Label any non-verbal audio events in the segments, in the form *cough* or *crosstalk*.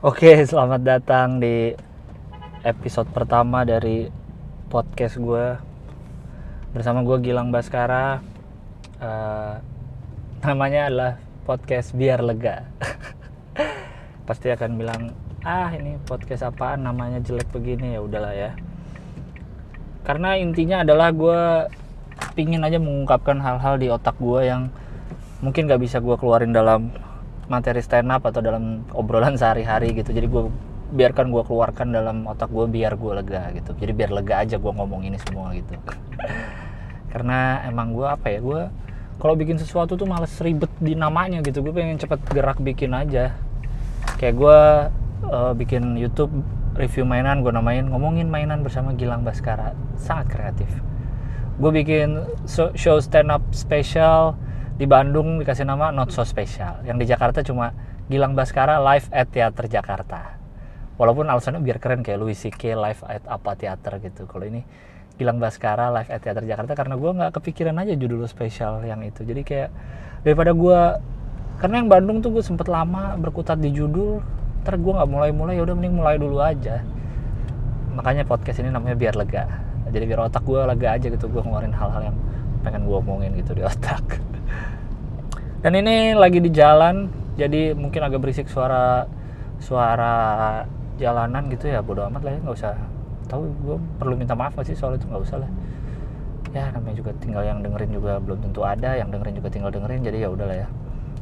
Oke, selamat datang di episode pertama dari podcast gue bersama gue Gilang Baskara. Eh, namanya adalah podcast biar lega. *laughs* Pasti akan bilang, ah ini podcast apaan namanya jelek begini ya udahlah ya. Karena intinya adalah gue pingin aja mengungkapkan hal-hal di otak gue yang mungkin gak bisa gue keluarin dalam materi stand up atau dalam obrolan sehari-hari gitu. Jadi gue biarkan gue keluarkan dalam otak gue biar gue lega gitu. Jadi biar lega aja gue ngomong ini semua gitu. *laughs* Karena emang gue apa ya gue kalau bikin sesuatu tuh males ribet di namanya gitu. Gue pengen cepet gerak bikin aja. Kayak gue uh, bikin YouTube review mainan gue namain ngomongin mainan bersama Gilang Baskara. Sangat kreatif. Gue bikin show stand up special di Bandung dikasih nama Not So Special. Yang di Jakarta cuma Gilang Baskara live at Teater Jakarta. Walaupun alasannya biar keren kayak Louis C.K. live at apa teater gitu. Kalau ini Gilang Baskara live at Teater Jakarta karena gue nggak kepikiran aja judul spesial yang itu. Jadi kayak daripada gue karena yang Bandung tuh gue sempet lama berkutat di judul ntar gue nggak mulai-mulai ya udah mending mulai dulu aja. Makanya podcast ini namanya biar lega. Jadi biar otak gue lega aja gitu gue ngeluarin hal-hal yang pengen gue omongin gitu di otak dan ini lagi di jalan jadi mungkin agak berisik suara suara jalanan gitu ya bodo amat lah ya nggak usah. Tahu gue perlu minta maaf sih soal itu? Nggak usah lah. Ya namanya juga tinggal yang dengerin juga belum tentu ada yang dengerin juga tinggal dengerin jadi ya udahlah ya.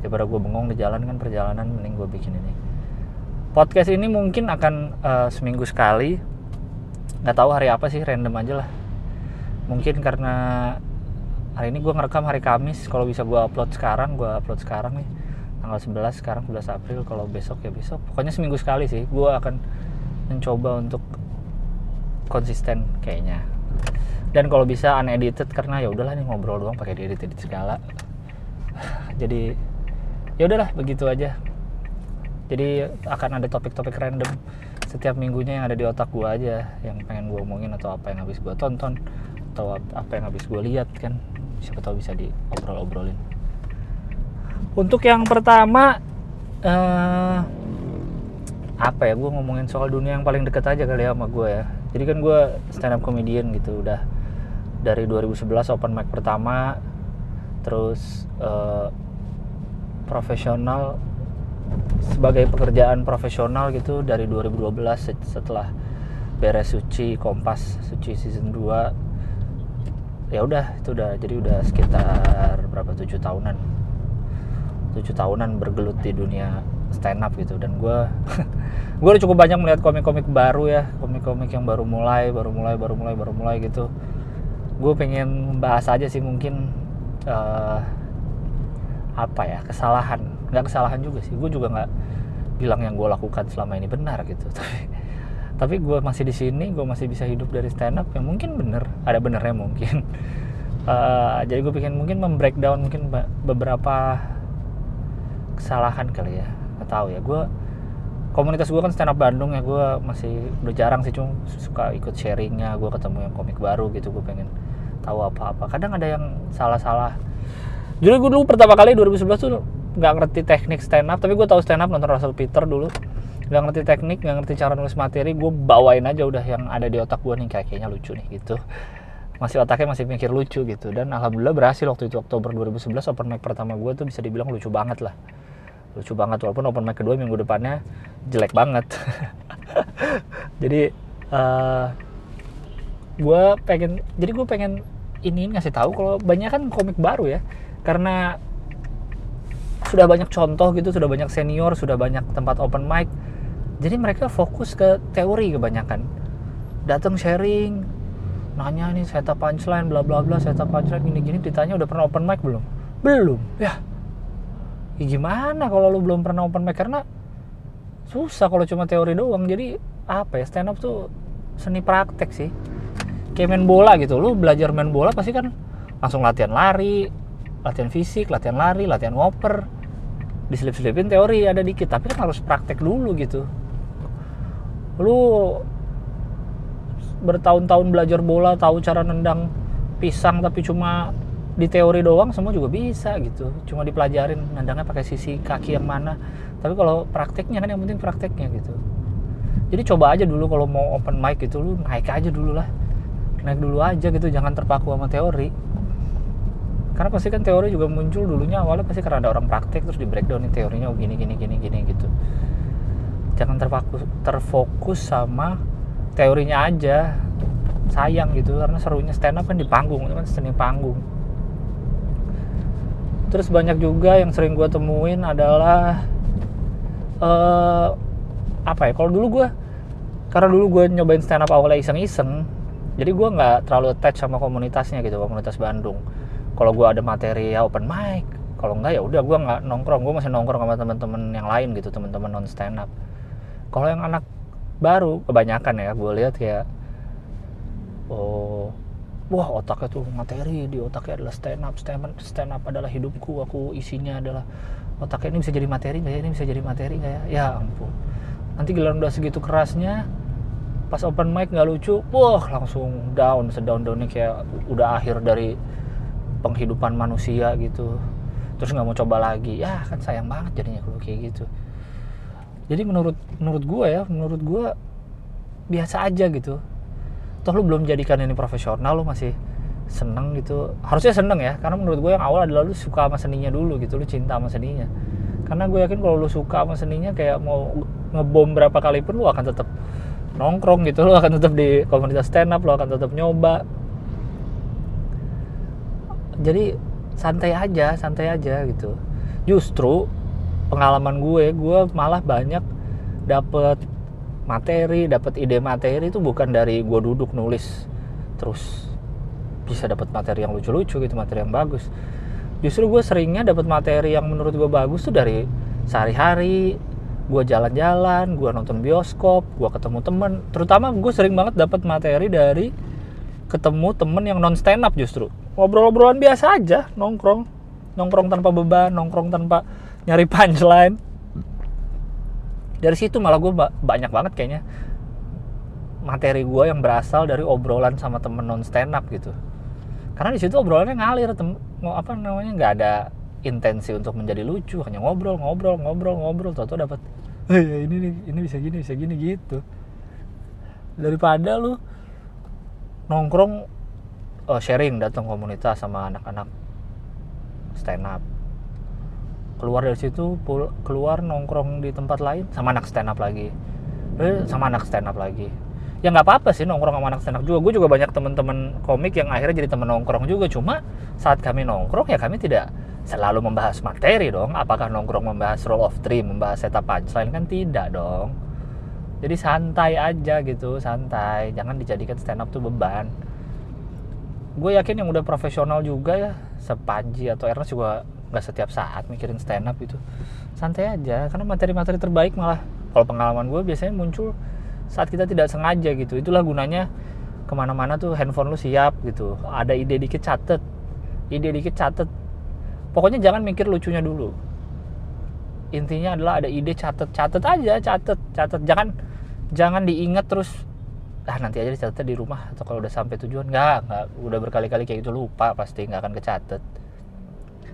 Daripada gue bengong di jalan kan perjalanan mending gue bikin ini. Podcast ini mungkin akan uh, seminggu sekali. Nggak tahu hari apa sih random aja lah. Mungkin karena hari ini gue ngerekam hari Kamis. Kalau bisa gue upload sekarang gue upload sekarang nih. Tanggal 11 sekarang 11 April. Kalau besok ya besok. Pokoknya seminggu sekali sih. Gue akan mencoba untuk konsisten kayaknya. Dan kalau bisa unedited karena ya udahlah nih ngobrol doang pakai edit edit segala. *sighs* Jadi ya udahlah begitu aja. Jadi akan ada topik-topik random. Setiap minggunya yang ada di otak gue aja yang pengen gue omongin atau apa yang habis gue tonton atau apa yang habis gue lihat kan siapa tahu bisa diobrol-obrolin. Untuk yang pertama uh, apa ya gue ngomongin soal dunia yang paling deket aja kali ya sama gue ya. Jadi kan gue stand up comedian gitu udah dari 2011 open mic pertama terus uh, profesional sebagai pekerjaan profesional gitu dari 2012 setelah beres Suci Kompas Suci season 2 ya udah itu udah jadi udah sekitar berapa tujuh tahunan. Tujuh tahunan bergelut di dunia stand up gitu dan gue *laughs* gue udah cukup banyak melihat komik-komik baru ya komik-komik yang baru mulai baru mulai baru mulai baru mulai gitu. Gue pengen bahas aja sih mungkin uh, apa ya kesalahan. Nggak kesalahan juga sih gue juga nggak bilang yang gue lakukan selama ini benar gitu. *laughs* Tapi tapi gue masih di sini gue masih bisa hidup dari stand up yang mungkin bener. Ada benernya mungkin. Uh, *laughs* jadi gue pengen mungkin membreakdown mungkin beberapa kesalahan kali ya. Nggak tahu ya gue komunitas gue kan stand up Bandung ya gue masih udah jarang sih cuma suka ikut sharingnya gue ketemu yang komik baru gitu gue pengen tahu apa-apa. Kadang ada yang salah-salah. Jadi gue dulu pertama kali 2011 tuh nggak ngerti teknik stand up tapi gue tahu stand up nonton Russell Peter dulu nggak ngerti teknik nggak ngerti cara nulis materi gue bawain aja udah yang ada di otak gue nih kayak kayaknya lucu nih gitu. Masih otaknya masih mikir lucu gitu. Dan alhamdulillah berhasil waktu itu Oktober 2011 open mic pertama gue tuh bisa dibilang lucu banget lah. Lucu banget walaupun open mic kedua minggu depannya jelek banget. *laughs* Jadi uh, eh, gue pengen jadi gue pengen ini ngasih tahu kalau banyak kan komik baru ya. Karena sudah banyak contoh gitu sudah banyak senior sudah banyak tempat open mic jadi mereka fokus ke teori kebanyakan. Datang sharing nanya nih tak punchline bla bla bla tak punchline gini gini ditanya udah pernah open mic belum? Belum. Ya, ya gimana kalau lu belum pernah open mic? Karena susah kalau cuma teori doang. Jadi apa ya stand up tuh seni praktek sih. Kayak main bola gitu. Lu belajar main bola pasti kan langsung latihan lari latihan fisik latihan lari latihan ngoper. Diselip-selipin teori ada dikit tapi kan harus praktek dulu gitu lu bertahun-tahun belajar bola tahu cara nendang pisang tapi cuma di teori doang semua juga bisa gitu. Cuma dipelajarin nendangnya pakai sisi kaki yang mana. Tapi kalau prakteknya kan yang penting prakteknya gitu. Jadi coba aja dulu kalau mau open mic gitu lu naik aja dulu lah. Naik dulu aja gitu jangan terpaku sama teori. Karena pasti kan teori juga muncul dulunya awalnya pasti karena ada orang praktek terus di breakdown teorinya gini gini gini gini gitu jangan terfokus terfokus sama teorinya aja. Sayang gitu karena serunya stand up kan di panggung itu kan seni panggung. Terus banyak juga yang sering gue temuin adalah uh, apa ya kalau dulu gue karena dulu gue nyobain stand up awalnya iseng-iseng jadi gue nggak terlalu attach sama komunitasnya gitu komunitas Bandung. Kalau gue ada materi ya open mic kalau enggak ya udah gue nggak nongkrong gue masih nongkrong sama teman-teman yang lain gitu teman-teman non stand up kalau yang anak baru kebanyakan ya gue lihat kayak oh wah otaknya tuh materi di otaknya adalah stand up stand up stand up adalah hidupku aku isinya adalah otaknya ini bisa jadi materi nggak ya ini bisa jadi materi nggak ya? Ya ampun. Nanti giliran udah segitu kerasnya pas open mic nggak lucu wah langsung down sedown downnya kayak udah akhir dari penghidupan manusia gitu. Terus nggak mau coba lagi. Ya kan sayang banget jadinya kalau kayak gitu jadi menurut menurut gue ya menurut gue biasa aja gitu. Toh lu belum jadikan ini profesional lu masih seneng gitu. Harusnya seneng ya karena menurut gue yang awal adalah lu suka sama seninya dulu gitu lu cinta sama seninya. Karena gue yakin kalau lu suka sama seninya kayak mau ngebom berapa kali pun lu akan tetap nongkrong gitu lu akan tetap di komunitas stand up lu akan tetap nyoba. Jadi santai aja santai aja gitu. Justru pengalaman gue gue malah banyak dapet materi dapet ide materi itu bukan dari gue duduk nulis terus bisa dapat materi yang lucu-lucu gitu materi yang bagus. Justru gue seringnya dapat materi yang menurut gue bagus tuh dari sehari-hari gue jalan-jalan gue nonton bioskop gue ketemu temen. Terutama gue sering banget dapat materi dari ketemu temen yang non stand up justru. Ngobrol-ngobrolan biasa aja nongkrong. Nongkrong tanpa beban nongkrong tanpa nyari punchline. Dari situ malah gue banyak banget kayaknya materi gue yang berasal dari obrolan sama temen non stand up gitu. Karena di situ obrolannya ngalir tem apa namanya nggak ada intensi untuk menjadi lucu hanya ngobrol ngobrol ngobrol ngobrol tau tau dapat eh, ini nih ini bisa gini bisa gini gitu. Daripada lu nongkrong uh, sharing datang komunitas sama anak-anak stand up keluar dari situ keluar nongkrong di tempat lain sama anak stand up lagi. Eh, sama anak stand up lagi. Ya nggak apa-apa sih nongkrong sama anak stand up juga. Gue juga banyak teman-teman komik yang akhirnya jadi teman nongkrong juga. Cuma saat kami nongkrong ya kami tidak selalu membahas materi dong. Apakah nongkrong membahas roll of three membahas setup punchline? Kan tidak dong. Jadi santai aja gitu santai. Jangan dijadikan stand up tuh beban. Gue yakin yang udah profesional juga ya sepanji atau Ernest juga nggak setiap saat mikirin stand up gitu. Santai aja karena materi-materi terbaik malah kalau pengalaman gue biasanya muncul saat kita tidak sengaja gitu. Itulah gunanya ke mana-mana tuh handphone lu siap gitu. Ada ide dikit catet. Ide dikit catet. Pokoknya jangan mikir lucunya dulu. Intinya adalah ada ide catet. Catet aja catet. Catet. Jangan jangan diingat terus ah nanti aja dicatat di rumah atau kalau udah sampai tujuan. Nggak nggak. Udah berkali-kali kayak gitu lupa pasti. Nggak akan kecatat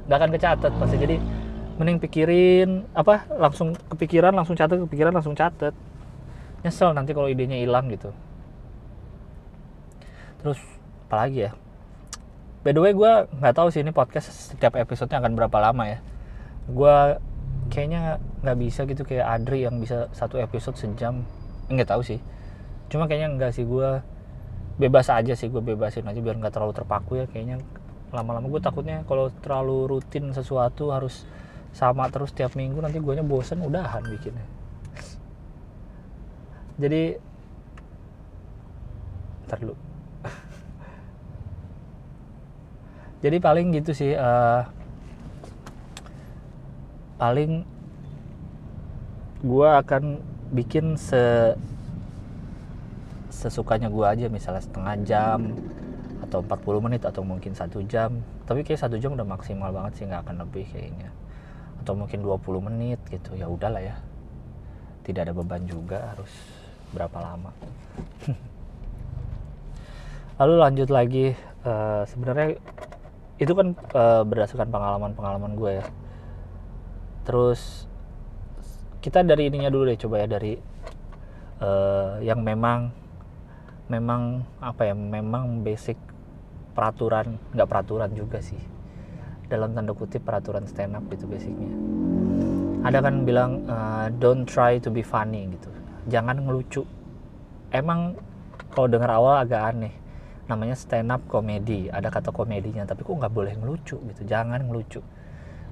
nggak akan kecatat pasti. Jadi mending pikirin apa langsung kepikiran langsung catat kepikiran langsung catat nyesel nanti kalau idenya hilang gitu. Terus apalagi ya? By the way gue nggak tahu sih ini podcast setiap episodenya akan berapa lama ya. Gue kayaknya nggak bisa gitu kayak Adri yang bisa satu episode sejam. Nggak tahu sih. Cuma kayaknya enggak sih. Gue bebas aja sih gue bebasin aja biar nggak terlalu terpaku ya kayaknya lama-lama gue takutnya kalau terlalu rutin sesuatu harus sama terus tiap minggu nanti gue bosen udahan bikinnya. Jadi ntar dulu. *laughs* Jadi paling gitu sih uh, paling gue akan bikin se sesukanya gue aja misalnya setengah jam atau 40 menit atau mungkin satu jam. Tapi kayak satu jam udah maksimal banget sih nggak akan lebih kayaknya. Atau mungkin 20 menit gitu ya udahlah ya. Tidak ada beban juga harus berapa lama. *laughs* Lalu lanjut lagi uh, sebenarnya itu kan uh, berdasarkan pengalaman-pengalaman gue ya. Terus kita dari ininya dulu deh coba ya dari uh, yang memang memang apa ya memang basic peraturan nggak peraturan juga sih. Dalam tanda kutip peraturan stand up gitu basicnya. Ada kan bilang uh, don't try to be funny gitu. Jangan ngelucu. Emang kalau dengar awal agak aneh. Namanya stand up comedy ada kata komedinya tapi kok nggak boleh ngelucu gitu. Jangan ngelucu.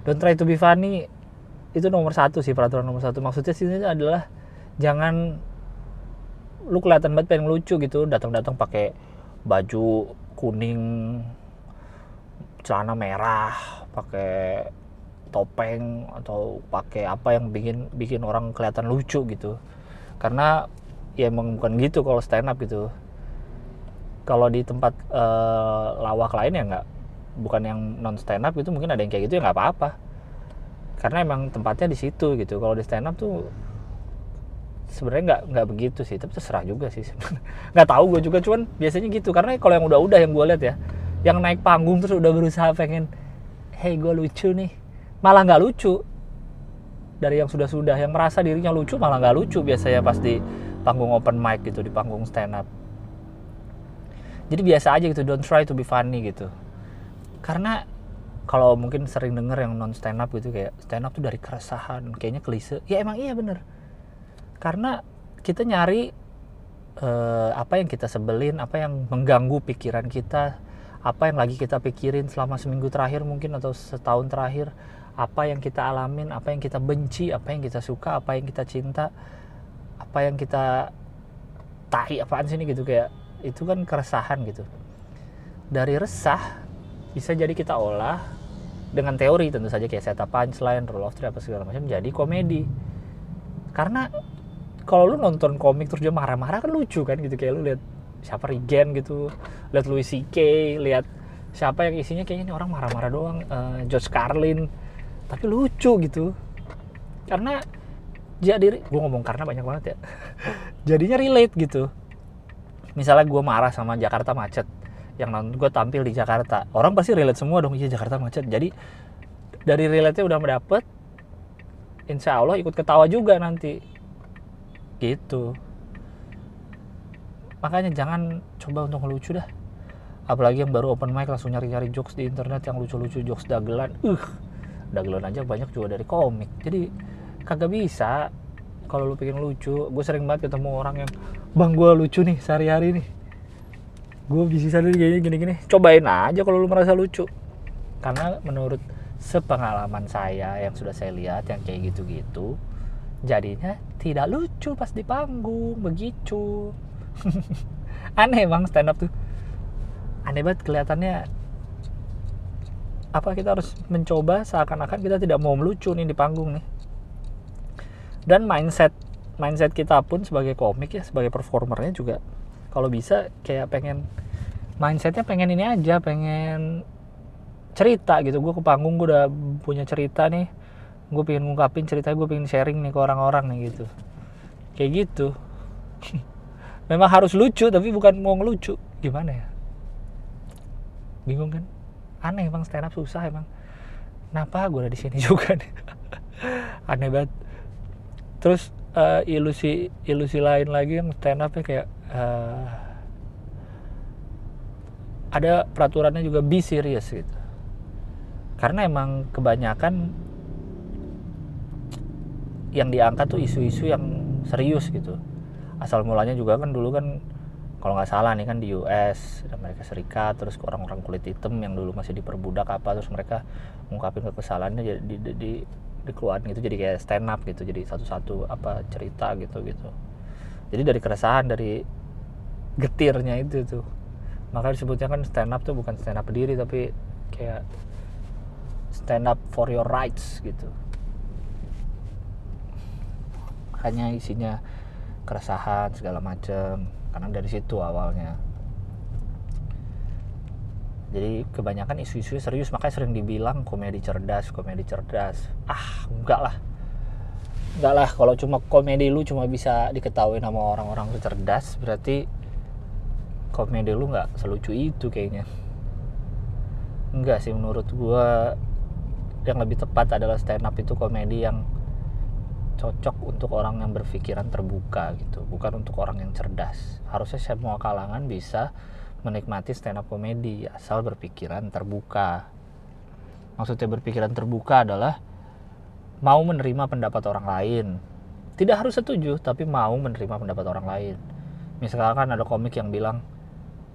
Don't try to be funny. Itu nomor satu sih peraturan nomor satu. Maksudnya sini adalah jangan lu kelihatan banget pengen lucu gitu datang-datang pakai baju kuning celana merah pakai topeng atau pakai apa yang bikin bikin orang kelihatan lucu gitu. Karena ya emang bukan gitu kalau stand up gitu. Kalau di tempat uh, lawak lain ya nggak bukan yang non stand up itu mungkin ada yang kayak gitu ya nggak apa-apa. Karena emang tempatnya di situ gitu. Kalau di stand up tuh sebenarnya nggak nggak begitu sih tapi terserah juga sih. *laughs* Nggak tahu gue juga cuman biasanya gitu. Karena kalau yang udah-udah yang gue lihat ya yang naik panggung terus udah berusaha pengen hey gue lucu nih. Malah nggak lucu. Dari yang sudah-sudah yang merasa dirinya lucu malah nggak lucu biasanya pas di panggung open mic gitu di panggung stand up. Jadi biasa aja gitu don't try to be funny gitu. Karena kalau mungkin sering denger yang non stand up gitu kayak stand up tuh dari keresahan kayaknya klise. Ya emang iya bener karena kita nyari uh, apa yang kita sebelin apa yang mengganggu pikiran kita apa yang lagi kita pikirin selama seminggu terakhir mungkin atau setahun terakhir apa yang kita alamin apa yang kita benci apa yang kita suka apa yang kita cinta apa yang kita tahi apaan ini gitu kayak itu kan keresahan gitu dari resah bisa jadi kita olah dengan teori tentu saja kayak setup punchline, rule of three apa segala macam jadi komedi. Karena kalau lu nonton komik terus dia marah-marah kan lucu kan gitu kayak lu lihat siapa Regen gitu, lihat Louis C.K, lihat siapa yang isinya kayaknya ini orang marah-marah doang, uh, George Carlin, tapi lucu gitu. Karena jadi gue ngomong karena banyak banget ya. *laughs* Jadinya relate gitu. Misalnya gue marah sama Jakarta macet, yang nonton gue tampil di Jakarta orang pasti relate semua dong iya Jakarta macet jadi dari relate nya udah mendapet insya Allah ikut ketawa juga nanti gitu. Makanya jangan coba untuk ngelucu dah. Apalagi yang baru open mic langsung nyari-nyari jokes di internet yang lucu-lucu jokes dagelan. Uh dagelan aja banyak juga dari komik. Jadi kagak bisa kalau lu pengen lucu. Gue sering banget ketemu orang yang bang gue lucu nih sehari-hari nih. Gue bisa sadar gini gini gini. Cobain aja kalau lu merasa lucu. Karena menurut sepengalaman saya yang sudah saya lihat yang kayak gitu-gitu jadinya tidak lucu pas di panggung begitu. *laughs* Aneh bang stand up tuh. Aneh banget kelihatannya. Apa kita harus mencoba seakan-akan kita tidak mau melucu nih di panggung nih. Dan mindset mindset kita pun sebagai komik ya sebagai performernya juga kalau bisa kayak pengen mindsetnya pengen ini aja pengen cerita gitu. Gue ke panggung gue udah punya cerita nih gue pengen ngungkapin cerita gue pengen sharing nih ke orang-orang nih gitu. Kayak gitu. *laughs* Memang harus lucu tapi bukan mau ngelucu. Gimana ya? Bingung kan? Aneh emang stand up susah emang. Kenapa gue ada di sini *laughs* juga nih? Aneh banget. Terus uh, ilusi ilusi lain lagi yang stand up kayak uh, ada peraturannya juga be serious gitu. Karena emang kebanyakan yang diangkat tuh isu-isu yang serius gitu. Asal mulanya juga kan dulu kan kalau nggak salah nih kan di US Amerika Serikat terus orang-orang kulit hitam yang dulu masih diperbudak apa terus mereka mengungkapin kekesalannya jadi di, di, di, dikeluarin gitu jadi kayak stand up gitu jadi satu-satu apa cerita gitu gitu. Jadi dari keresahan dari getirnya itu tuh. Maka disebutnya kan stand up tuh bukan stand up berdiri tapi kayak stand up for your rights gitu hanya isinya keresahan segala macam karena dari situ awalnya. Jadi kebanyakan isu-isu serius. Makanya sering dibilang komedi cerdas komedi cerdas. Ah enggak lah. Enggak lah. Kalau cuma komedi lu cuma bisa diketahui sama orang-orang cerdas berarti komedi lu nggak selucu itu kayaknya. Enggak sih menurut gua. Yang lebih tepat adalah stand up itu komedi yang cocok untuk orang yang berpikiran terbuka gitu bukan untuk orang yang cerdas. Harusnya semua kalangan bisa menikmati stand up komedi asal berpikiran terbuka. Maksudnya berpikiran terbuka adalah mau menerima pendapat orang lain. Tidak harus setuju tapi mau menerima pendapat orang lain. Misalkan ada komik yang bilang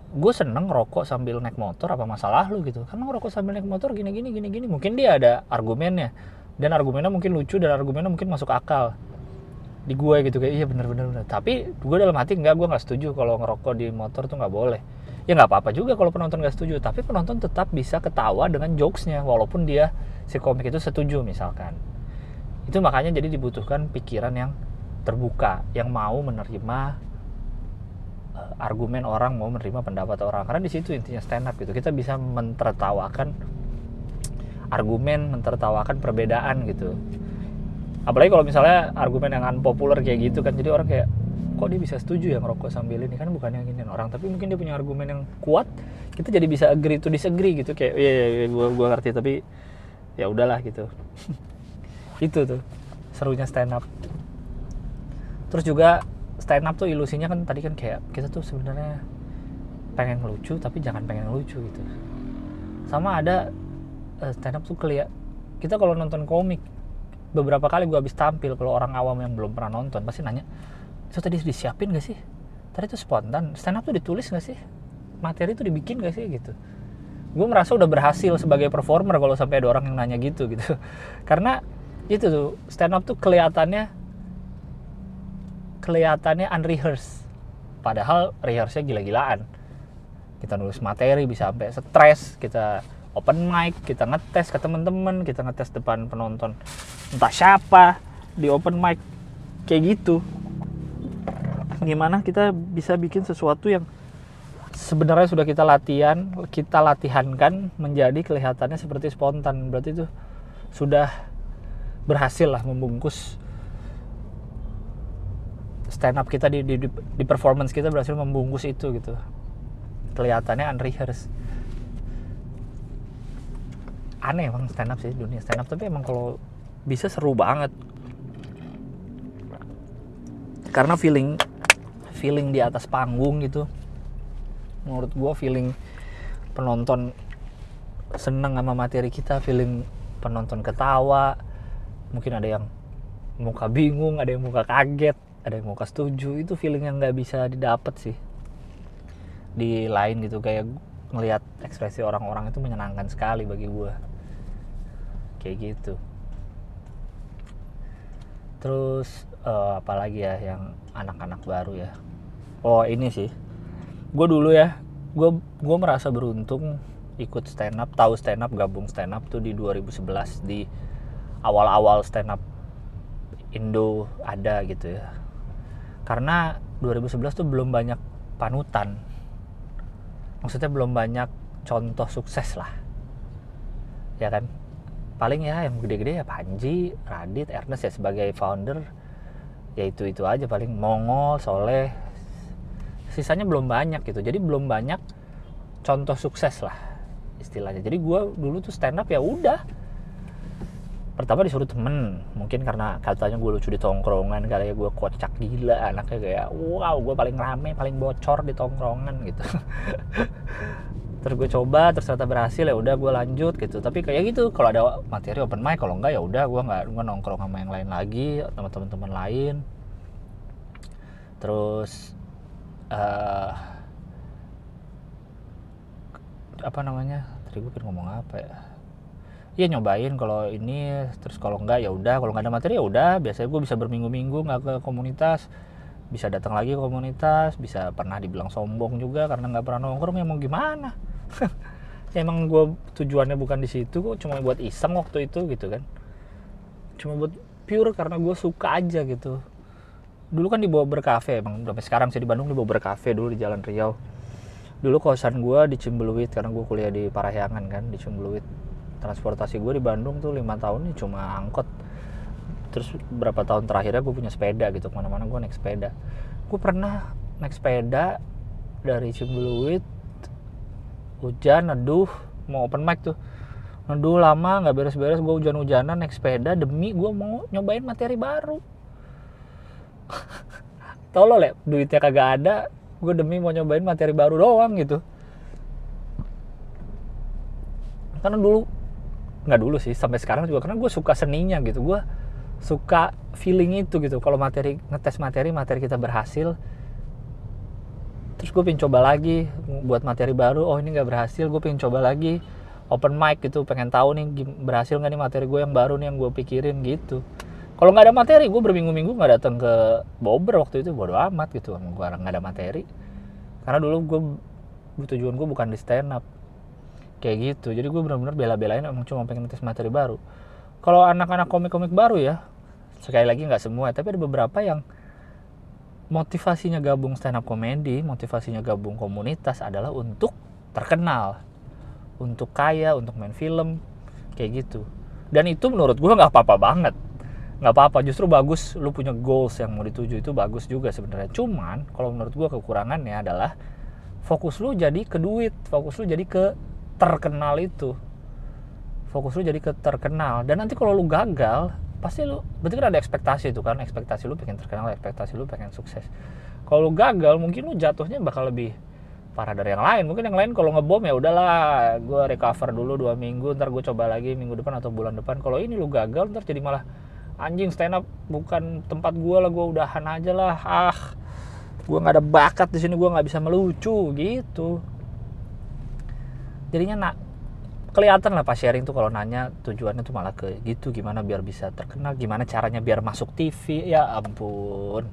gue seneng rokok sambil naik motor apa masalah lu? gitu. Karena ngerokok sambil naik motor gini gini gini gini. Mungkin dia ada argumennya dan argumennya mungkin lucu dan argumennya mungkin masuk akal. Di gue gitu kayak iya bener bener bener. Tapi gue dalam hati enggak gue nggak setuju kalau ngerokok di motor tuh nggak boleh. Ya nggak apa-apa juga kalau penonton nggak setuju tapi penonton tetap bisa ketawa dengan jokesnya walaupun dia si komik itu setuju misalkan. Itu makanya jadi dibutuhkan pikiran yang terbuka yang mau menerima uh, argumen orang mau menerima pendapat orang. Karena di situ intinya stand up gitu. Kita bisa mentertawakan argumen mentertawakan perbedaan gitu. Apalagi kalau misalnya argumen yang unpopular kayak gitu kan jadi orang kayak kok dia bisa setuju ya ngerokok sambil ini? Kan bukan yang ini orang tapi mungkin dia punya argumen yang kuat kita jadi bisa agree to disagree gitu kayak iya, iya, iya gua gua ngerti tapi ya udahlah gitu. *laughs* Itu tuh serunya stand up. Terus juga stand up tuh ilusinya kan tadi kan kayak kita tuh sebenarnya pengen lucu tapi jangan pengen lucu gitu. Sama ada uh, stand up tuh keliat kita kalau nonton komik beberapa kali gue habis tampil kalau orang awam yang belum pernah nonton pasti nanya itu tadi disiapin gak sih? Tadi itu spontan stand up tuh ditulis gak sih? Materi itu dibikin gak sih? Gitu. Gue merasa udah berhasil sebagai performer kalau sampai ada orang yang nanya gitu *laughs* gitu. Karena itu tuh stand up tuh kelihatannya kelihatannya unrehearsed. Padahal rehearsnya gila-gilaan. Kita nulis materi bisa sampai stres kita open mic kita ngetes ke teman-teman kita ngetes depan penonton entah siapa di open mic kayak gitu gimana kita bisa bikin sesuatu yang sebenarnya sudah kita latihan, kita latihankan menjadi kelihatannya seperti spontan. Berarti itu sudah berhasil lah membungkus stand up kita di, di, di performance kita berhasil membungkus itu gitu. Kelihatannya unrehearsed. Aneh emang stand up sih dunia stand up. Tapi emang kalau bisa seru banget. Karena feeling feeling di atas panggung gitu menurut gue feeling penonton seneng sama materi kita feeling penonton ketawa mungkin ada yang muka bingung ada yang muka kaget ada yang muka setuju itu feeling yang nggak bisa didapat sih. Di lain gitu kayak ngelihat ekspresi orang-orang itu menyenangkan sekali bagi gue kayak gitu. Terus uh, apalagi ya yang anak-anak baru ya? Oh ini sih. Gue dulu ya gue gue merasa beruntung ikut stand up tahu stand up gabung stand up tuh di 2011 di awal-awal stand up Indo ada gitu ya. Karena 2011 tuh belum banyak panutan. Maksudnya belum banyak contoh sukses lah. Ya kan paling ya yang gede-gede ya Panji, Radit, Ernest ya sebagai founder. Ya itu itu aja paling. Mongol, Soleh. Sisanya belum banyak gitu. Jadi belum banyak contoh sukses lah istilahnya. Jadi gue dulu tuh stand up ya udah. Pertama disuruh temen. Mungkin karena katanya gue lucu di tongkrongan kali ya gue kocak gila anaknya kayak wow gue paling rame paling bocor di tongkrongan gitu *laughs* terus gue coba terus ternyata berhasil ya udah gue lanjut gitu. Tapi kayak gitu kalau ada materi open mic kalau enggak ya udah gue nggak gue nongkrong sama yang lain lagi sama teman-teman lain. Terus uh, apa namanya? Tadi gue pengen ngomong apa ya? Iya nyobain kalau ini terus kalau enggak ya udah. Kalau nggak ada materi ya udah. Biasanya gue bisa berminggu-minggu nggak ke komunitas. Bisa datang lagi ke komunitas bisa pernah dibilang sombong juga karena nggak pernah nongkrong ya mau gimana *laughs* emang gue tujuannya bukan di situ kok cuma buat iseng waktu itu gitu kan. Cuma buat pure karena gue suka aja gitu. Dulu kan dibawa berkafe emang sampai sekarang sih di Bandung dibawa berkafe dulu di Jalan Riau. Dulu kosan gue di Cimbeluit karena gue kuliah di Parahyangan kan di Cimbeluit transportasi gue di Bandung tuh lima tahun ini cuma angkot. Terus berapa tahun terakhirnya gue punya sepeda gitu ke mana-mana gue naik sepeda. Gue pernah naik sepeda dari Cimbeluit hujan neduh mau open mic tuh. Neduh lama nggak beres-beres gue hujan-hujanan naik sepeda demi gue mau nyobain materi baru. *laughs* Tolol ya duitnya kagak ada gue demi mau nyobain materi baru doang gitu. Karena dulu nggak dulu sih sampai sekarang juga karena gue suka seninya gitu. Gue suka feeling itu gitu. Kalau materi ngetes materi materi kita berhasil terus gue pengen coba lagi buat materi baru. Oh ini nggak berhasil. Gue pengen coba lagi open mic gitu. Pengen tahu nih berhasil nggak nih materi gue yang baru nih yang gue pikirin gitu. Kalau nggak ada materi gue berminggu-minggu nggak datang ke Bobber waktu itu. Bodo amat gitu. Gue nggak ada materi. Karena dulu gue tujuan gue bukan di stand up. Kayak gitu. Jadi gue benar-benar bela-belain emang cuma pengen tes materi baru. Kalau anak-anak komik-komik baru ya sekali lagi nggak semua. Tapi ada beberapa yang motivasinya gabung stand up comedy motivasinya gabung komunitas adalah untuk terkenal untuk kaya untuk main film kayak gitu. Dan itu menurut gue nggak apa-apa banget. Nggak apa-apa justru bagus. Lu punya goals yang mau dituju itu bagus juga sebenarnya. Cuman kalau menurut gue kekurangannya adalah fokus lu jadi ke duit fokus lu jadi ke terkenal itu. Fokus lu jadi ke terkenal. Dan nanti kalau lu gagal pasti lu berarti kan ada ekspektasi itu kan ekspektasi lu pengen terkenal ekspektasi lu pengen sukses. Kalau lu gagal mungkin lu jatuhnya bakal lebih parah dari yang lain. Mungkin yang lain kalau ngebom ya udahlah gue recover dulu dua minggu ntar gue coba lagi minggu depan atau bulan depan. Kalau ini lu gagal ntar jadi malah anjing stand up bukan tempat gue lah gue udahan aja lah. Ah gue nggak ada bakat di sini gue nggak bisa melucu gitu. Jadinya nak kelihatan lah pas sharing tuh kalau nanya tujuannya tuh malah ke gitu gimana biar bisa terkenal gimana caranya biar masuk TV ya ampun.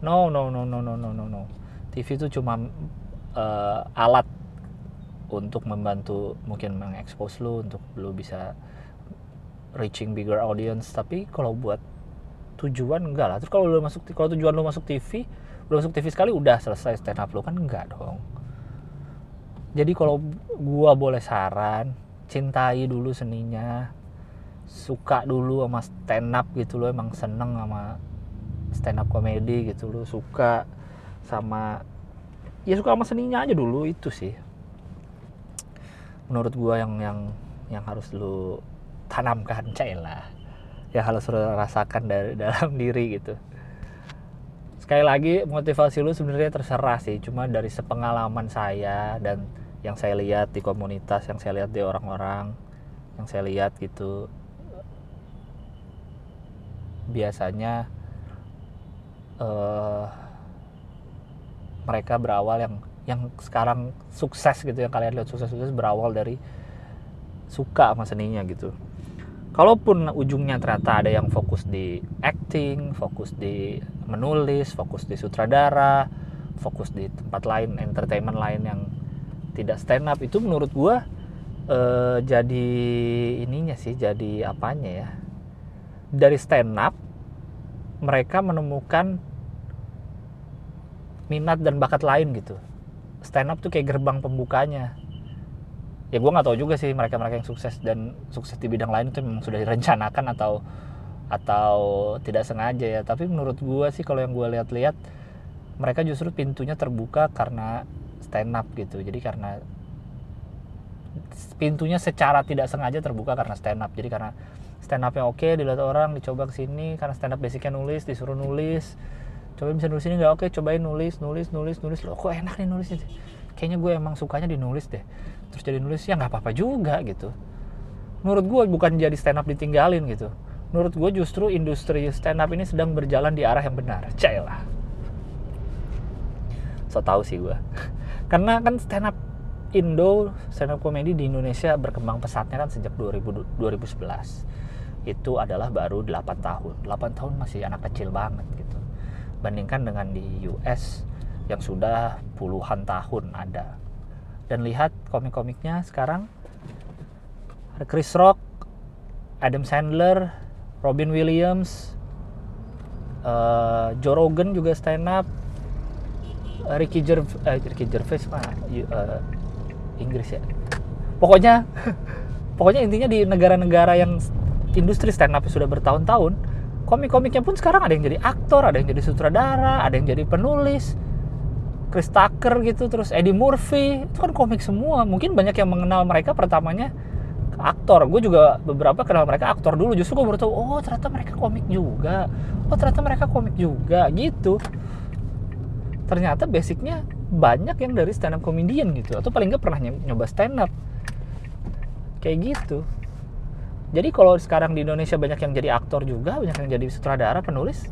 No no no no no no no no. TV itu cuma uh, alat untuk membantu mungkin mengekspos lu untuk lu bisa reaching bigger audience. Tapi kalau buat tujuan enggak lah. Terus kalau lu masuk kalau tujuan lu masuk TV udah masuk TV sekali udah selesai stand up lu kan enggak dong. Jadi kalau gua boleh saran cintai dulu seninya suka dulu sama stand up gitu lo emang seneng sama stand up komedi gitu lo suka sama ya suka sama seninya aja dulu itu sih. Menurut gua yang yang yang harus lu tanamkan lah. Ya harus rasakan dari *laughs* dalam diri gitu. Sekali lagi motivasi lu sebenarnya terserah sih cuma dari sepengalaman saya dan yang saya lihat di komunitas yang saya lihat di orang-orang yang saya lihat gitu biasanya uh, mereka berawal yang yang sekarang sukses gitu yang kalian lihat sukses-sukses berawal dari suka sama seninya gitu. Kalaupun ujungnya ternyata ada yang fokus di acting fokus di menulis fokus di sutradara fokus di tempat lain entertainment lain yang tidak stand up. Itu menurut gue uh, jadi ininya sih jadi apanya ya. Dari stand up mereka menemukan minat dan bakat lain gitu. Stand up tuh kayak gerbang pembukanya. Ya gue nggak tahu juga sih mereka mereka yang sukses dan sukses di bidang lain itu memang sudah direncanakan atau atau tidak sengaja ya. Tapi menurut gue sih kalau yang gue lihat-lihat mereka justru pintunya terbuka karena stand up gitu. Jadi karena pintunya secara tidak sengaja terbuka karena stand up. Jadi karena stand upnya oke dilihat orang dicoba ke sini karena stand up basicnya nulis disuruh nulis. Coba bisa nulis ini nggak? Oke cobain nulis nulis nulis nulis. Loh kok enak nih nulis ini kayaknya gue emang sukanya dinulis deh. Terus jadi nulis ya nggak apa-apa juga gitu. Menurut gue bukan jadi stand up ditinggalin gitu. Menurut gue justru industri stand up ini sedang berjalan di arah yang benar. Cailah. So tau sih gue karena kan stand up Indo stand up comedy di Indonesia berkembang pesatnya kan sejak 2000, 2011 itu adalah baru 8 tahun. 8 tahun masih anak kecil banget gitu. Bandingkan dengan di US yang sudah puluhan tahun ada. Dan lihat komik-komiknya sekarang. Chris Rock Adam Sandler Robin Williams uh, Joe Rogan juga stand up Ricky Gervais, eh, Ricky Gervais mah uh, Inggris ya. Pokoknya *laughs* pokoknya intinya di negara-negara yang industri stand up sudah bertahun-tahun, komik-komiknya pun sekarang ada yang jadi aktor, ada yang jadi sutradara, ada yang jadi penulis. Chris Tucker gitu, terus Eddie Murphy, itu kan komik semua. Mungkin banyak yang mengenal mereka pertamanya aktor gue juga beberapa kenal mereka aktor dulu justru gue baru tahu oh ternyata mereka komik juga oh ternyata mereka komik juga gitu ternyata basicnya banyak yang dari stand up comedian gitu atau paling nggak pernah nyoba stand up kayak gitu. Jadi kalau sekarang di Indonesia banyak yang jadi aktor juga banyak yang jadi sutradara penulis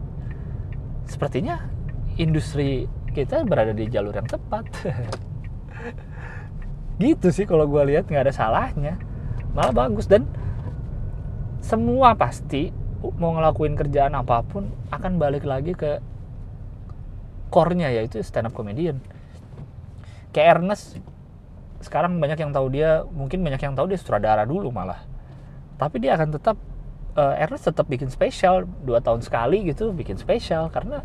sepertinya industri kita berada di jalur yang tepat. *laughs* Gitu sih kalau gue lihat nggak ada salahnya. Malah bagus. Dan semua pasti mau ngelakuin kerjaan apa pun akan balik lagi ke core-nya yaitu stand up comedian. Kayak Ernest sekarang banyak yang tahu dia mungkin banyak yang tahu dia sutradara dulu malah. Tapi dia akan tetap uh, Ernest tetap bikin spesial dua tahun sekali gitu bikin spesial. Karena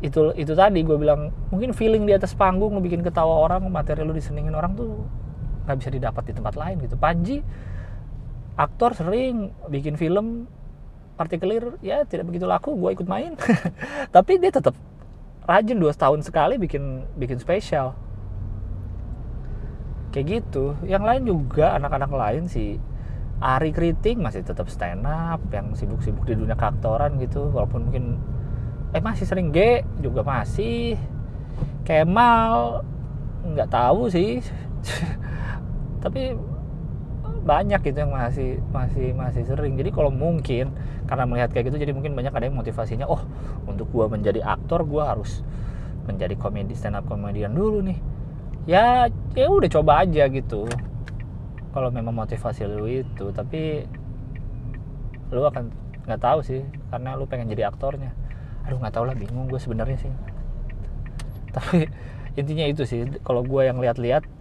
itu itu tadi gue bilang mungkin feeling di atas panggung lo bikin ketawa orang materi lo diseningin orang tuh nggak bisa didapat di tempat lain gitu. Panji aktor sering bikin film partikelir ya tidak begitu laku gue ikut main. *laughs* Tapi dia tetap rajin dua tahun sekali bikin bikin spesial. Kayak gitu. Yang lain juga anak-anak lain sih Ari Kriting masih tetap stand up yang sibuk-sibuk di dunia keaktoran gitu walaupun mungkin eh masih sering G juga masih. Kemal nggak tahu sih. *laughs* Tapi banyak gitu yang masih masih masih sering. Jadi kalau mungkin karena melihat kayak gitu jadi mungkin banyak ada yang motivasinya oh untuk gua menjadi aktor gua harus menjadi komedi stand up komedian dulu nih. Ya ya udah coba aja gitu. Kalau memang motivasi lu itu tapi lu akan nggak tahu sih karena lu pengen jadi aktornya. Aduh nggak tahu lah bingung gue sebenarnya sih. Tapi intinya itu sih kalau gue yang lihat-lihat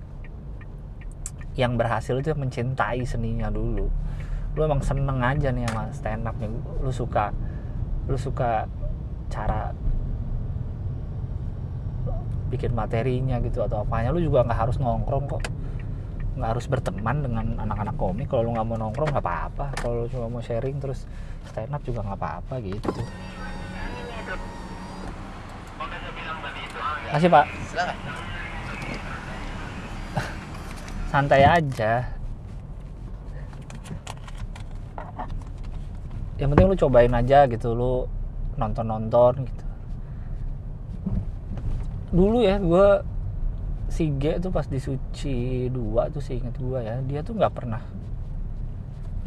yang berhasil itu mencintai seninya dulu. Lu emang seneng aja nih sama stand upnya lu suka lu suka cara bikin materinya gitu atau apanya. Lu juga nggak harus nongkrong kok. Nggak harus berteman dengan anak-anak komik. Kalau lu nggak mau nongkrong nggak apa-apa. Kalau lu cuma mau sharing terus stand up juga nggak apa-apa gitu. Kasih pak. Silakan. Santai aja. Yang penting lu cobain aja gitu, lu nonton-nonton gitu. Dulu ya, gue si G tuh pas di Suci 2 tuh sih inget gue ya, dia tuh nggak pernah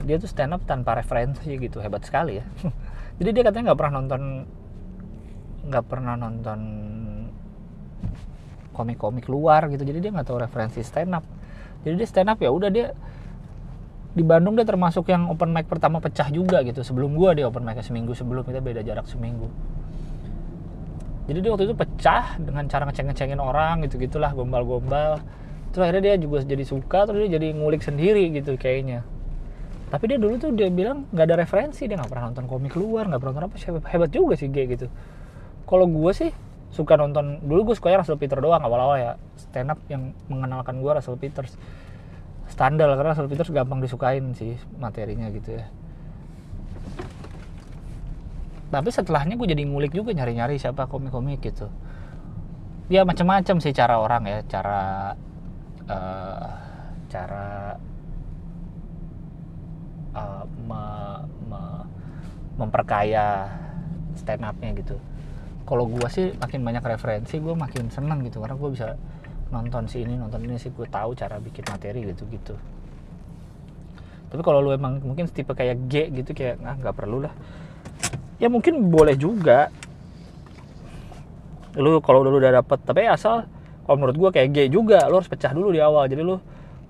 dia tuh stand up tanpa referensi gitu hebat sekali ya *laughs* jadi dia katanya nggak pernah nonton nggak pernah nonton komik-komik luar gitu jadi dia nggak tahu referensi stand up jadi dia stand up ya udah dia di Bandung dia termasuk yang open mic pertama pecah juga gitu. Sebelum gua dia open mic seminggu sebelum kita beda jarak seminggu. Jadi dia waktu itu pecah dengan cara ngeceng-ngecengin orang gitu gitulah gombal-gombal. Terus akhirnya dia juga jadi suka terus dia jadi ngulik sendiri gitu kayaknya. Tapi dia dulu tuh dia bilang nggak ada referensi dia nggak pernah nonton komik luar nggak pernah nonton apa hebat juga sih kayak gitu. Kalau gue sih suka nonton dulu gue sukanya Russell Peters doang awal-awal ya. Stand up yang mengenalkan gue Russell Peters. Standar karena Russell Peters gampang disukain sih materinya gitu ya. Tapi setelahnya gue jadi ngulik juga nyari-nyari siapa komik-komik gitu. Ya macam-macam sih cara orang ya cara uh, cara uh, me, me, memperkaya stand upnya gitu kalau gue sih makin banyak referensi gue makin seneng gitu. Karena gue bisa nonton si ini nonton ini sih. Gue tahu cara bikin materi gitu gitu. Tapi kalau lu emang mungkin tipe kayak G gitu kayak ah nggak perlu lah. Ya mungkin boleh juga. Lu kalau dulu udah dapet tapi asal kalau menurut gue kayak G juga lu harus pecah dulu di awal. Jadi lu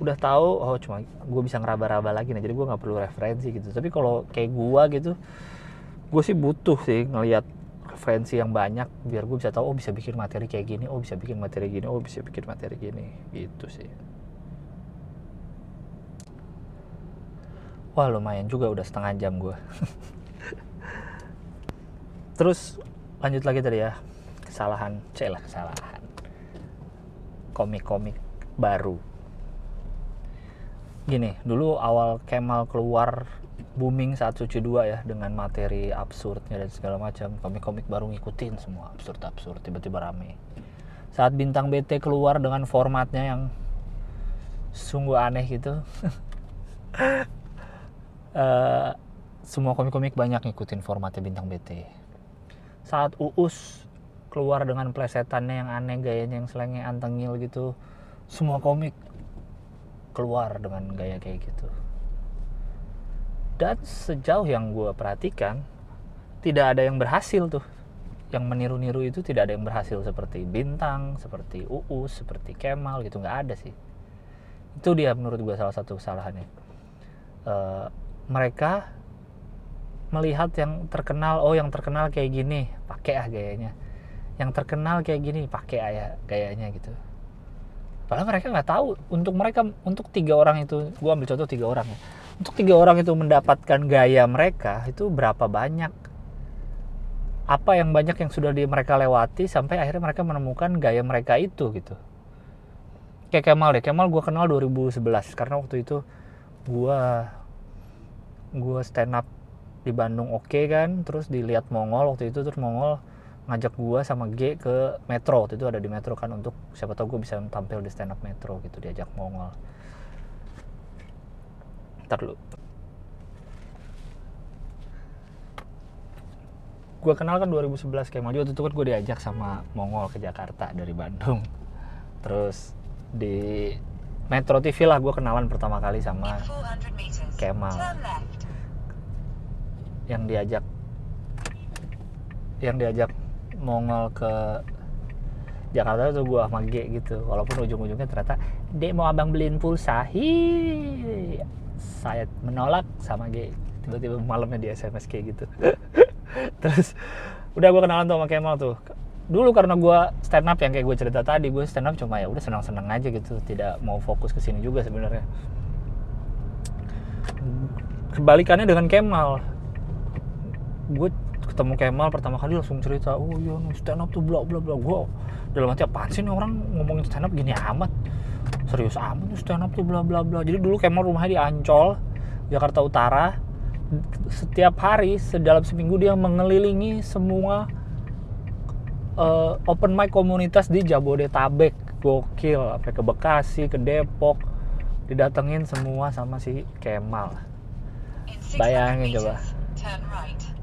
udah tahu oh cuma gue bisa ngeraba-raba lagi nih jadi gue nggak perlu referensi gitu. Tapi kalau kayak gue gitu gue sih butuh sih ngelihat referensi yang banyak biar gue bisa tahu oh bisa bikin materi kayak gini oh bisa bikin materi gini oh bisa bikin materi gini. Gitu sih. Wah lumayan juga udah setengah jam gue *laughs* terus lanjut lagi tadi ya. Kesalahan celah kesalahan. Komik-komik baru. Gini dulu awal Kemal keluar booming saat Suci 2 ya dengan materi absurdnya dan segala macam. Komik-komik baru ngikutin semua absurd-absurd tiba-tiba rame. Saat bintang BT keluar dengan formatnya yang sungguh aneh gitu uh, *laughs* semua komik-komik banyak ngikutin formatnya bintang BT saat Uus keluar dengan plesetannya yang aneh gayanya yang selengnya antengil gitu semua komik keluar dengan gaya kayak gitu dan sejauh yang gue perhatikan tidak ada yang berhasil tuh yang meniru-niru itu tidak ada yang berhasil seperti Bintang, seperti Uus, seperti Kemal gitu nggak ada sih. Itu dia menurut gue salah satu kesalahannya. Uh, mereka melihat yang terkenal, oh yang terkenal kayak gini, pakai ah gayanya. Yang terkenal kayak gini, pakai ya gayanya gitu. Padahal mereka nggak tahu untuk mereka untuk tiga orang itu, gue ambil contoh tiga orang ya. Untuk tiga orang itu mendapatkan gaya mereka itu berapa banyak? Apa yang banyak yang sudah di mereka lewati sampai akhirnya mereka menemukan gaya mereka itu gitu? Kayak Kemal deh Kemal gue kenal 2011 karena waktu itu gue gue stand up di Bandung oke okay kan terus dilihat Mongol waktu itu terus Mongol ngajak gue sama G ke Metro. Waktu itu ada di Metro kan untuk siapa tahu gue bisa tampil di stand up Metro gitu diajak Mongol ntar dulu. Gue kenal kan 2011 kayak maju waktu itu kan gue diajak sama Mongol ke Jakarta dari Bandung. Terus di Metro TV lah gue kenalan pertama kali sama Kemal. Yang diajak yang diajak Mongol ke Jakarta tuh gue sama G gitu. Walaupun ujung-ujungnya ternyata Dek mau abang beliin pulsa? Hi saya menolak sama G. Tiba-tiba malamnya di SMS kayak gitu. *laughs* Terus udah gue kenalan tuh sama Kemal tuh. Dulu karena gue stand up yang kayak gue cerita tadi gue stand up cuma ya udah senang-senang aja gitu. Tidak mau fokus ke sini juga sebenarnya. Kebalikannya dengan Kemal. Gue ketemu Kemal pertama kali langsung cerita oh iya stand up tuh bla bla bla. Gue dalam hati apaan sih nih orang ngomongin stand up gini amat serius amat stand up tuh bla bla bla. Jadi dulu Kemal rumahnya di Ancol Jakarta Utara. Setiap hari sedalam seminggu dia mengelilingi semua uh, open mic komunitas di Jabodetabek. Gokil sampai ke Bekasi ke Depok. Didatengin semua sama si Kemal. Bayangin coba.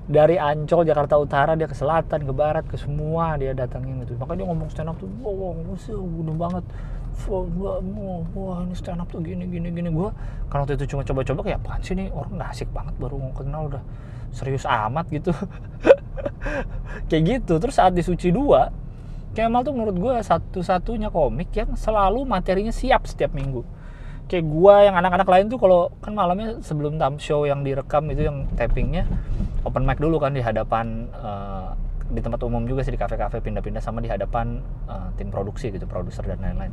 dari Ancol Jakarta Utara dia ke selatan ke barat ke semua dia datengin gitu. Makanya dia ngomong stand up tuh wow, wow banget wah, wah ini stand up tuh gini gini gini. Gue kan waktu itu cuma coba-coba kayak apaan sih nih orang gak asik banget baru mau kenal udah serius amat gitu. *laughs* Kayak gitu. Terus saat di Suci 2 Kemal tuh menurut gue satu-satunya komik yang selalu materinya siap setiap minggu. Kayak gue yang anak-anak lain tuh kalau kan malamnya sebelum tam show yang direkam itu yang tappingnya open mic dulu kan di hadapan uh, di tempat umum juga sih di kafe-kafe pindah-pindah sama di hadapan uh, tim produksi gitu produser dan lain-lain.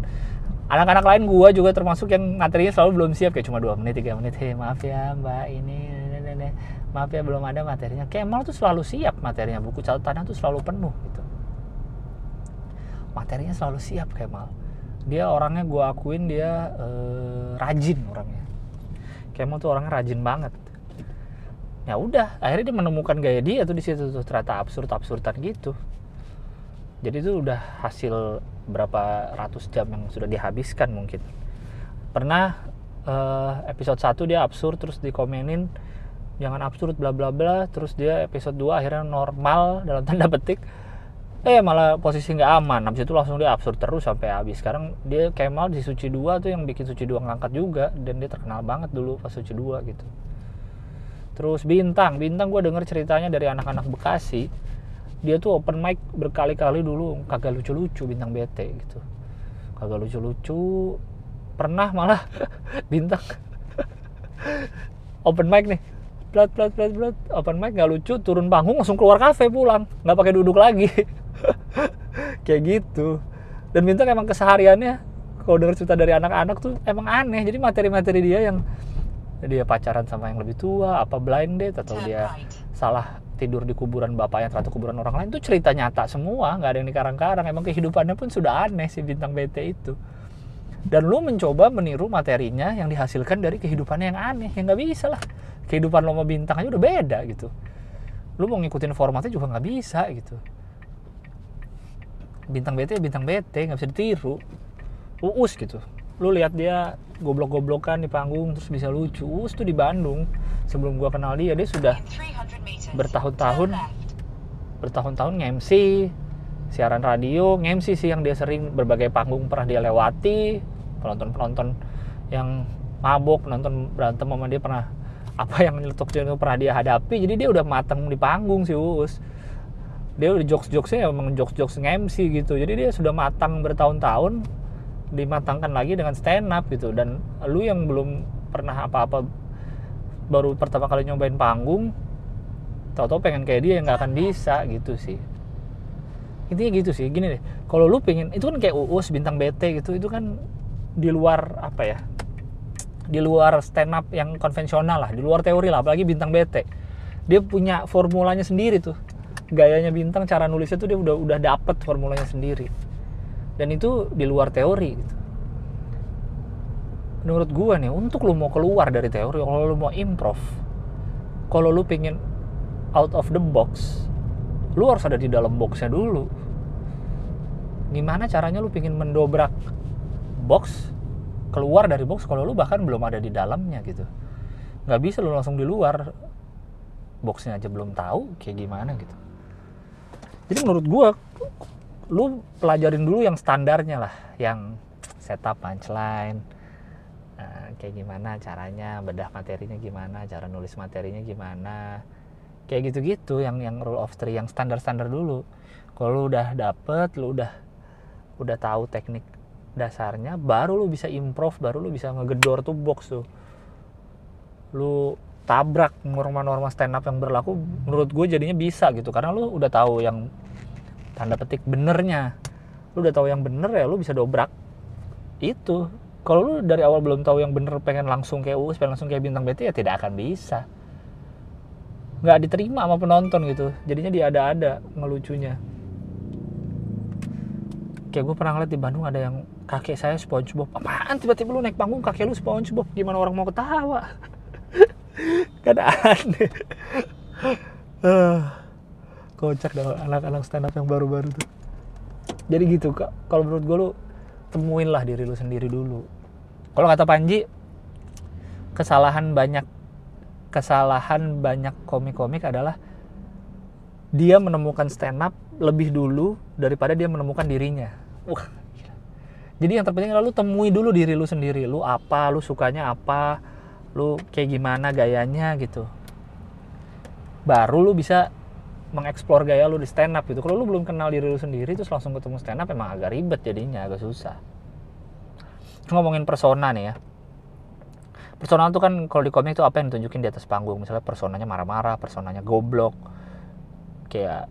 Anak-anak lain gua juga termasuk yang materinya selalu belum siap kayak cuma dua menit tiga menit hei maaf ya mbak ini maaf ya belum ada materinya. Kemal tuh selalu siap materinya buku catatannya tuh selalu penuh gitu. Materinya selalu siap Kemal. Dia orangnya gua akuin dia uh, rajin orangnya. Kemal tuh orangnya rajin banget ya udah akhirnya dia menemukan gaya dia tuh di situ tuh ternyata absurd absurdan gitu. Jadi itu udah hasil berapa ratus jam yang sudah dihabiskan mungkin. Pernah uh, episode 1 dia absurd terus dikomenin jangan absurd bla bla bla terus dia episode 2 akhirnya normal *laughs* dalam tanda petik. Eh malah posisi nggak aman. Habis itu langsung dia absurd terus sampai habis. Sekarang dia Kemal di Suci 2 tuh yang bikin Suci 2 ngangkat juga dan dia terkenal banget dulu pas Suci 2 gitu terus bintang bintang gue denger ceritanya dari anak-anak Bekasi. Dia tuh open mic berkali-kali dulu kagak lucu-lucu bintang BT gitu. Kagak lucu-lucu pernah malah *laughs* bintang. Open mic nih. Plat plat plat plat open mic nggak lucu turun panggung langsung keluar kafe pulang. Nggak pakai duduk lagi. *laughs* Kayak gitu. Dan bintang emang kesehariannya kalau denger cerita dari anak-anak tuh emang aneh. Jadi materi-materi dia yang dia pacaran sama yang lebih tua apa blind date atau dia salah tidur di kuburan bapaknya atau kuburan orang lain itu cerita nyata semua nggak ada yang dikarang-karang. Emang kehidupannya pun sudah aneh si bintang BT itu. Dan lu mencoba meniru materinya yang dihasilkan dari kehidupannya yang aneh yang nggak bisa lah. Kehidupan lo sama bintang aja udah beda gitu. Lu mau ngikutin formatnya juga nggak bisa gitu. Bintang BT bintang BT nggak bisa ditiru. Uus gitu lu lihat dia goblok-goblokan di panggung terus bisa lucu. Uus tuh di Bandung. Sebelum gua kenal dia dia sudah bertahun-tahun bertahun-tahun nge-MC siaran radio nge-MC sih yang dia sering berbagai panggung pernah dia lewati. Penonton-penonton yang mabuk penonton berantem sama dia pernah apa yang nyeletuk itu pernah dia hadapi. Jadi dia udah matang di panggung sih Uus dia udah jokes jokesnya emang jokes jokes nge-MC gitu. Jadi dia sudah matang bertahun-tahun dimatangkan lagi dengan stand up gitu. Dan lu yang belum pernah apa-apa baru pertama kali nyobain panggung tau-tau pengen kayak dia yang nggak akan bisa gitu sih. Intinya gitu sih gini deh. Kalau lu pengen itu kan kayak uus bintang BT gitu itu kan di luar apa ya? Di luar stand up yang konvensional lah di luar teori lah apalagi bintang BT dia punya formulanya sendiri tuh. Gayanya bintang cara nulisnya tuh dia udah udah dapet formulanya sendiri dan itu di luar teori gitu. menurut gua nih untuk lu mau keluar dari teori kalau lu mau improv kalau lu pengen out of the box lu harus ada di dalam boxnya dulu. Gimana caranya lu pengen mendobrak box keluar dari box kalau lu bahkan belum ada di dalamnya gitu. Nggak bisa lu langsung di luar. Boxnya aja belum tahu kayak gimana gitu. Jadi menurut gua lu pelajarin dulu yang standarnya lah yang setup punchline nah, kayak gimana caranya bedah materinya gimana cara nulis materinya gimana kayak gitu-gitu yang yang rule of three yang standar-standar dulu. Kalau lu udah dapet lu udah udah tahu teknik dasarnya baru lu bisa improve baru lu bisa ngegedor tuh box tuh. Lu tabrak norma-norma stand up yang berlaku menurut gue jadinya bisa gitu karena lu udah tahu yang tanda petik benernya. Lu udah tahu yang bener ya lu bisa dobrak. Itu. Kalau lu dari awal belum tahu yang bener pengen langsung kayak us pengen langsung kayak bintang BT ya tidak akan bisa. Nggak diterima sama penonton gitu. Jadinya dia ada-ada ngelucunya. Kayak gue pernah ngeliat di Bandung ada yang kakek saya SpongeBob. Apaan? Tiba-tiba lu naik panggung kakek lu SpongeBob. Gimana orang mau ketawa? *laughs* Kan *laughs* aneh. Uh kocak dah anak-anak stand up yang baru-baru tuh. Jadi gitu kak. Kalau menurut gue lu temuin lah diri lu sendiri dulu. Kalau kata Panji kesalahan banyak kesalahan banyak komik-komik adalah dia menemukan stand up lebih dulu daripada dia menemukan dirinya. Wah jadi yang terpenting lalu temui dulu diri lu sendiri. Lu apa lu sukanya apa lu kayak gimana gayanya gitu. Baru lu bisa mengeksplor gaya lu di stand up gitu. Kalau lu belum kenal diri lu sendiri terus langsung ketemu stand up emang agak ribet jadinya agak susah. Ngomongin persona nih ya. Personal tuh kan kalau di komik itu apa yang ditunjukin di atas panggung? Misalnya personanya marah-marah personanya goblok. Kayak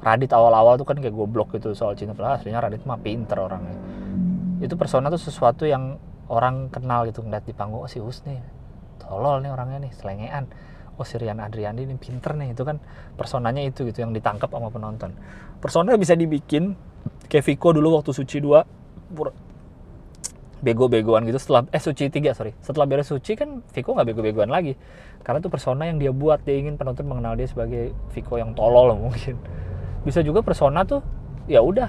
Radit awal-awal tuh kan kayak goblok gitu soal cinta padahal aslinya Radit mah pinter orangnya. Itu persona tuh sesuatu yang orang kenal gitu ngeliat di panggung oh si Husni tolol nih orangnya nih selengean oh si Rian Adriandi ini pinter nih itu kan personanya itu gitu yang ditangkap sama penonton. Persona bisa dibikin kayak Viko dulu waktu Suci 2 bego-begoan gitu setelah eh Suci 3 sorry. Setelah beres Suci kan Viko nggak bego-begoan lagi karena itu persona yang dia buat dia ingin penonton mengenal dia sebagai Viko yang tolol *laughs* mungkin. Bisa juga persona tuh ya udah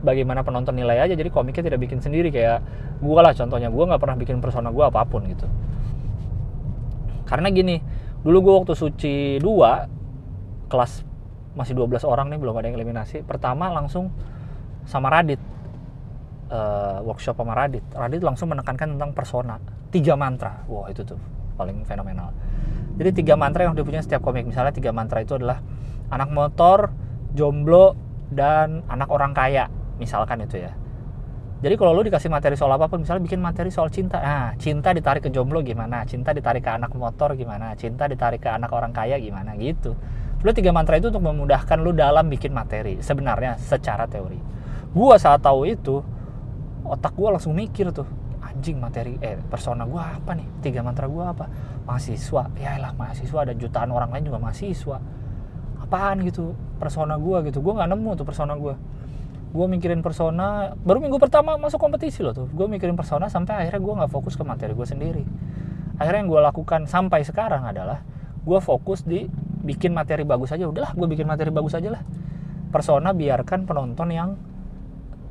bagaimana penonton nilai aja jadi komiknya tidak bikin sendiri kayak gue lah contohnya gue nggak pernah bikin persona gue apa pun gitu. Karena gini dulu gue waktu suci 2 kelas masih 12 orang nih belum ada yang eliminasi pertama langsung sama Radit uh, workshop sama Radit. Radit langsung menekankan tentang persona tiga mantra. Wah itu tuh paling fenomenal. Jadi tiga mantra yang dia punya setiap komik. Misalnya tiga mantra itu adalah anak motor jomblo dan anak orang kaya. Misalkan itu ya jadi kalau lu dikasih materi soal apa pun, misalnya bikin materi soal cinta, nah cinta ditarik ke jomblo gimana, cinta ditarik ke anak motor gimana, cinta ditarik ke anak orang kaya gimana? Gitu. Lu tiga mantra itu untuk memudahkan lu dalam bikin materi, sebenarnya secara teori. Gua saat tahu itu, otak gua langsung mikir tuh, anjing materi, eh persona gua apa nih, tiga mantra gua apa, mahasiswa, ya lah mahasiswa ada jutaan orang lain juga mahasiswa, apaan gitu, persona gua gitu, gua nggak nemu tuh persona gua gue mikirin persona baru minggu pertama masuk kompetisi loh tuh. Gue mikirin persona sampai akhirnya gue nggak fokus ke materi gue sendiri. Akhirnya yang gue lakukan sampai sekarang adalah gue fokus di bikin materi bagus aja. Udahlah gue bikin materi bagus aja lah. Persona biarkan penonton yang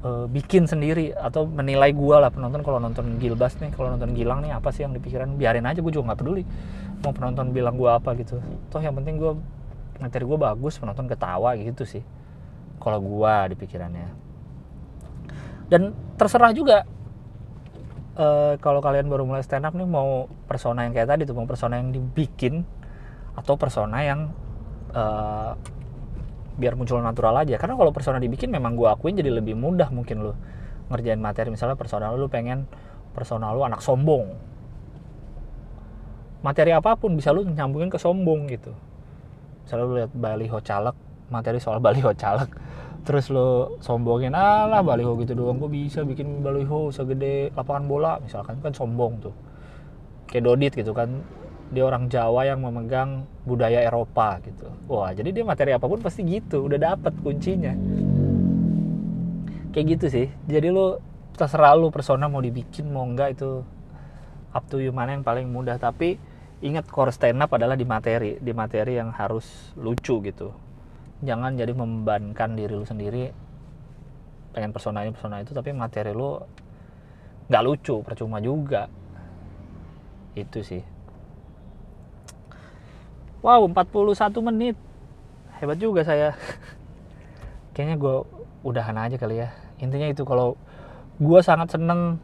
uh, bikin sendiri atau menilai gue lah. Penonton kalau nonton Gilbas nih kalau nonton Gilang nih apa sih yang dipikiran? Biarin aja gue juga nggak peduli mau penonton bilang gue apa gitu. Toh yang penting gue materi gue bagus penonton ketawa gitu sih kalau gue di pikirannya. Dan terserah juga uh, kalau kalian baru mulai stand up nih mau persona yang kayak tadi tuh mau persona yang dibikin atau persona yang uh, biar muncul natural aja. Karena kalau persona dibikin memang gue akuin jadi lebih mudah mungkin lo ngerjain materi. Misalnya persona lu pengen persona lu anak sombong. Materi apa pun bisa lu nyambungin ke sombong gitu. Misalnya lu lihat baliho caleg materi soal baliho caleg terus lo sombongin alah baliho gitu doang gue bisa bikin baliho segede lapangan bola misalkan kan sombong tuh kayak Dodit gitu kan dia orang Jawa yang memegang budaya Eropa gitu. Wah, jadi dia materi apa pun pasti gitu, udah dapet kuncinya. Kayak gitu sih. Jadi lu terserah lu persona mau dibikin mau enggak itu up to you mana yang paling mudah tapi ingat core stand up adalah di materi, di materi yang harus lucu gitu. Jangan jadi membebankan diri lu sendiri pengen persona ini persona itu tapi materi lu nggak lucu percuma juga itu sih Wow, 41 menit. Hebat juga saya. *laughs* Kayaknya gue udahan aja kali ya. Intinya itu kalau gue sangat seneng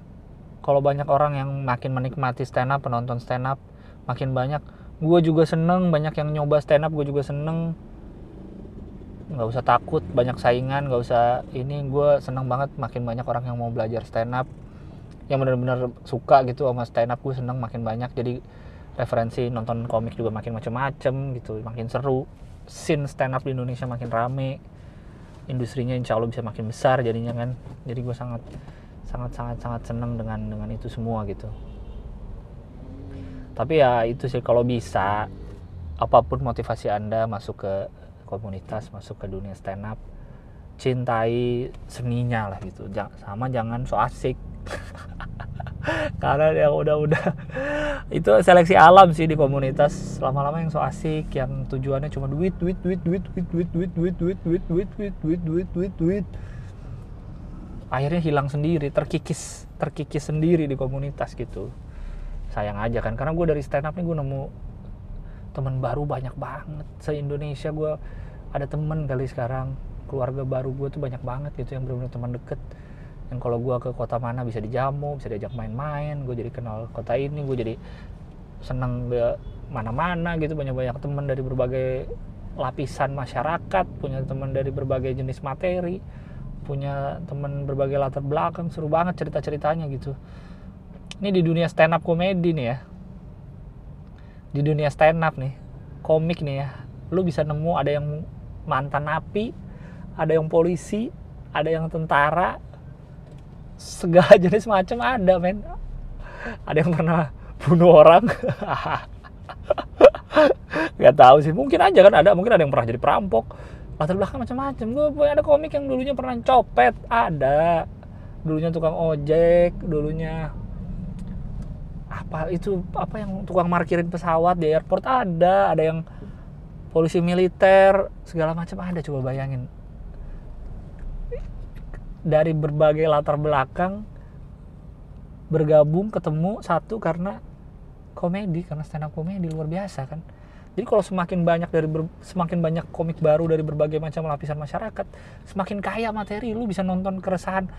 kalau banyak orang yang makin menikmati stand up, penonton stand up makin banyak. Gue juga seneng banyak yang nyoba stand up, gue juga seneng. Gak usah takut, banyak saingan, gak usah ini. Gue seneng banget makin banyak orang yang mau belajar stand up. Yang bener-bener suka gitu sama stand up, gue seneng makin banyak. Jadi referensi nonton komik juga makin macam-macam gitu makin seru scene stand up di Indonesia makin rame industrinya insya Allah bisa makin besar jadinya kan jadi gue sangat sangat sangat sangat seneng dengan dengan itu semua gitu tapi ya itu sih kalau bisa apa pun motivasi anda masuk ke komunitas masuk ke dunia stand up cintai seninya lah gitu sama jangan so asik karena yang udah-udah itu seleksi alam sih di komunitas lama-lama yang so asik yang tujuannya cuma duit duit duit duit duit duit duit duit duit duit duit duit duit duit duit duit akhirnya hilang sendiri terkikis terkikis sendiri di komunitas gitu sayang aja kan karena gue dari stand up nih gue nemu teman baru banyak banget. Se Indonesia gue ada temen kali sekarang. Keluarga baru gue tuh banyak banget gitu yang benar-benar teman deket. Yang kalau gue ke kota mana bisa dijamu bisa diajak main-main. Gue jadi kenal kota ini gue jadi seneng ke mana-mana gitu. Banyak-banyak teman dari berbagai lapisan masyarakat punya teman dari berbagai jenis materi punya teman berbagai latar belakang. Seru banget cerita-ceritanya gitu. Ini di dunia stand up komedi nih ya di dunia stand up nih komik nih ya. Lu bisa nemu ada yang mantan napi ada yang polisi ada yang tentara segala *laughs* jenis macam ada men. Ada yang pernah bunuh orang. *laughs* Nggak tahu sih mungkin aja kan ada mungkin ada yang pernah jadi perampok. Latar belakang macam-macam gue ada komik yang dulunya pernah copet ada. Dulunya tukang ojek dulunya apa itu apa yang tukang markirin pesawat di airport? Ada ada yang polisi militer segala macam ada. Coba bayangin. Dari berbagai latar belakang bergabung ketemu satu karena komedi karena stand up komedi luar biasa kan? Jadi kalau semakin banyak dari ber, semakin banyak komik baru dari berbagai macam lapisan masyarakat semakin kaya materi lu bisa nonton keresahan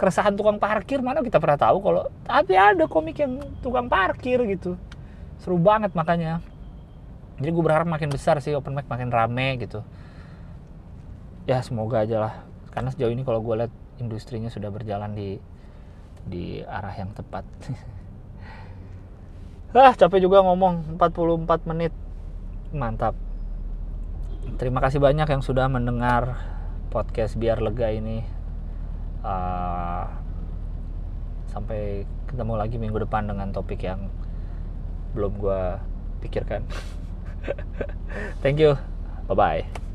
keresahan tukang parkir mana kita pernah tahu kalau tapi ada komik yang tukang parkir gitu. Seru banget makanya. Jadi gue berharap makin besar sih open mic makin rame gitu. Ya semoga aja lah. Karena sejauh ini kalau gue lihat industrinya sudah berjalan di di arah yang tepat. *laughs* Ah capek juga ngomong. 44 menit. Mantap. Terima kasih banyak yang sudah mendengar podcast biar lega ini uh, sampai ketemu lagi minggu depan dengan topik yang belum gue pikirkan. *laughs* Thank you. Bye bye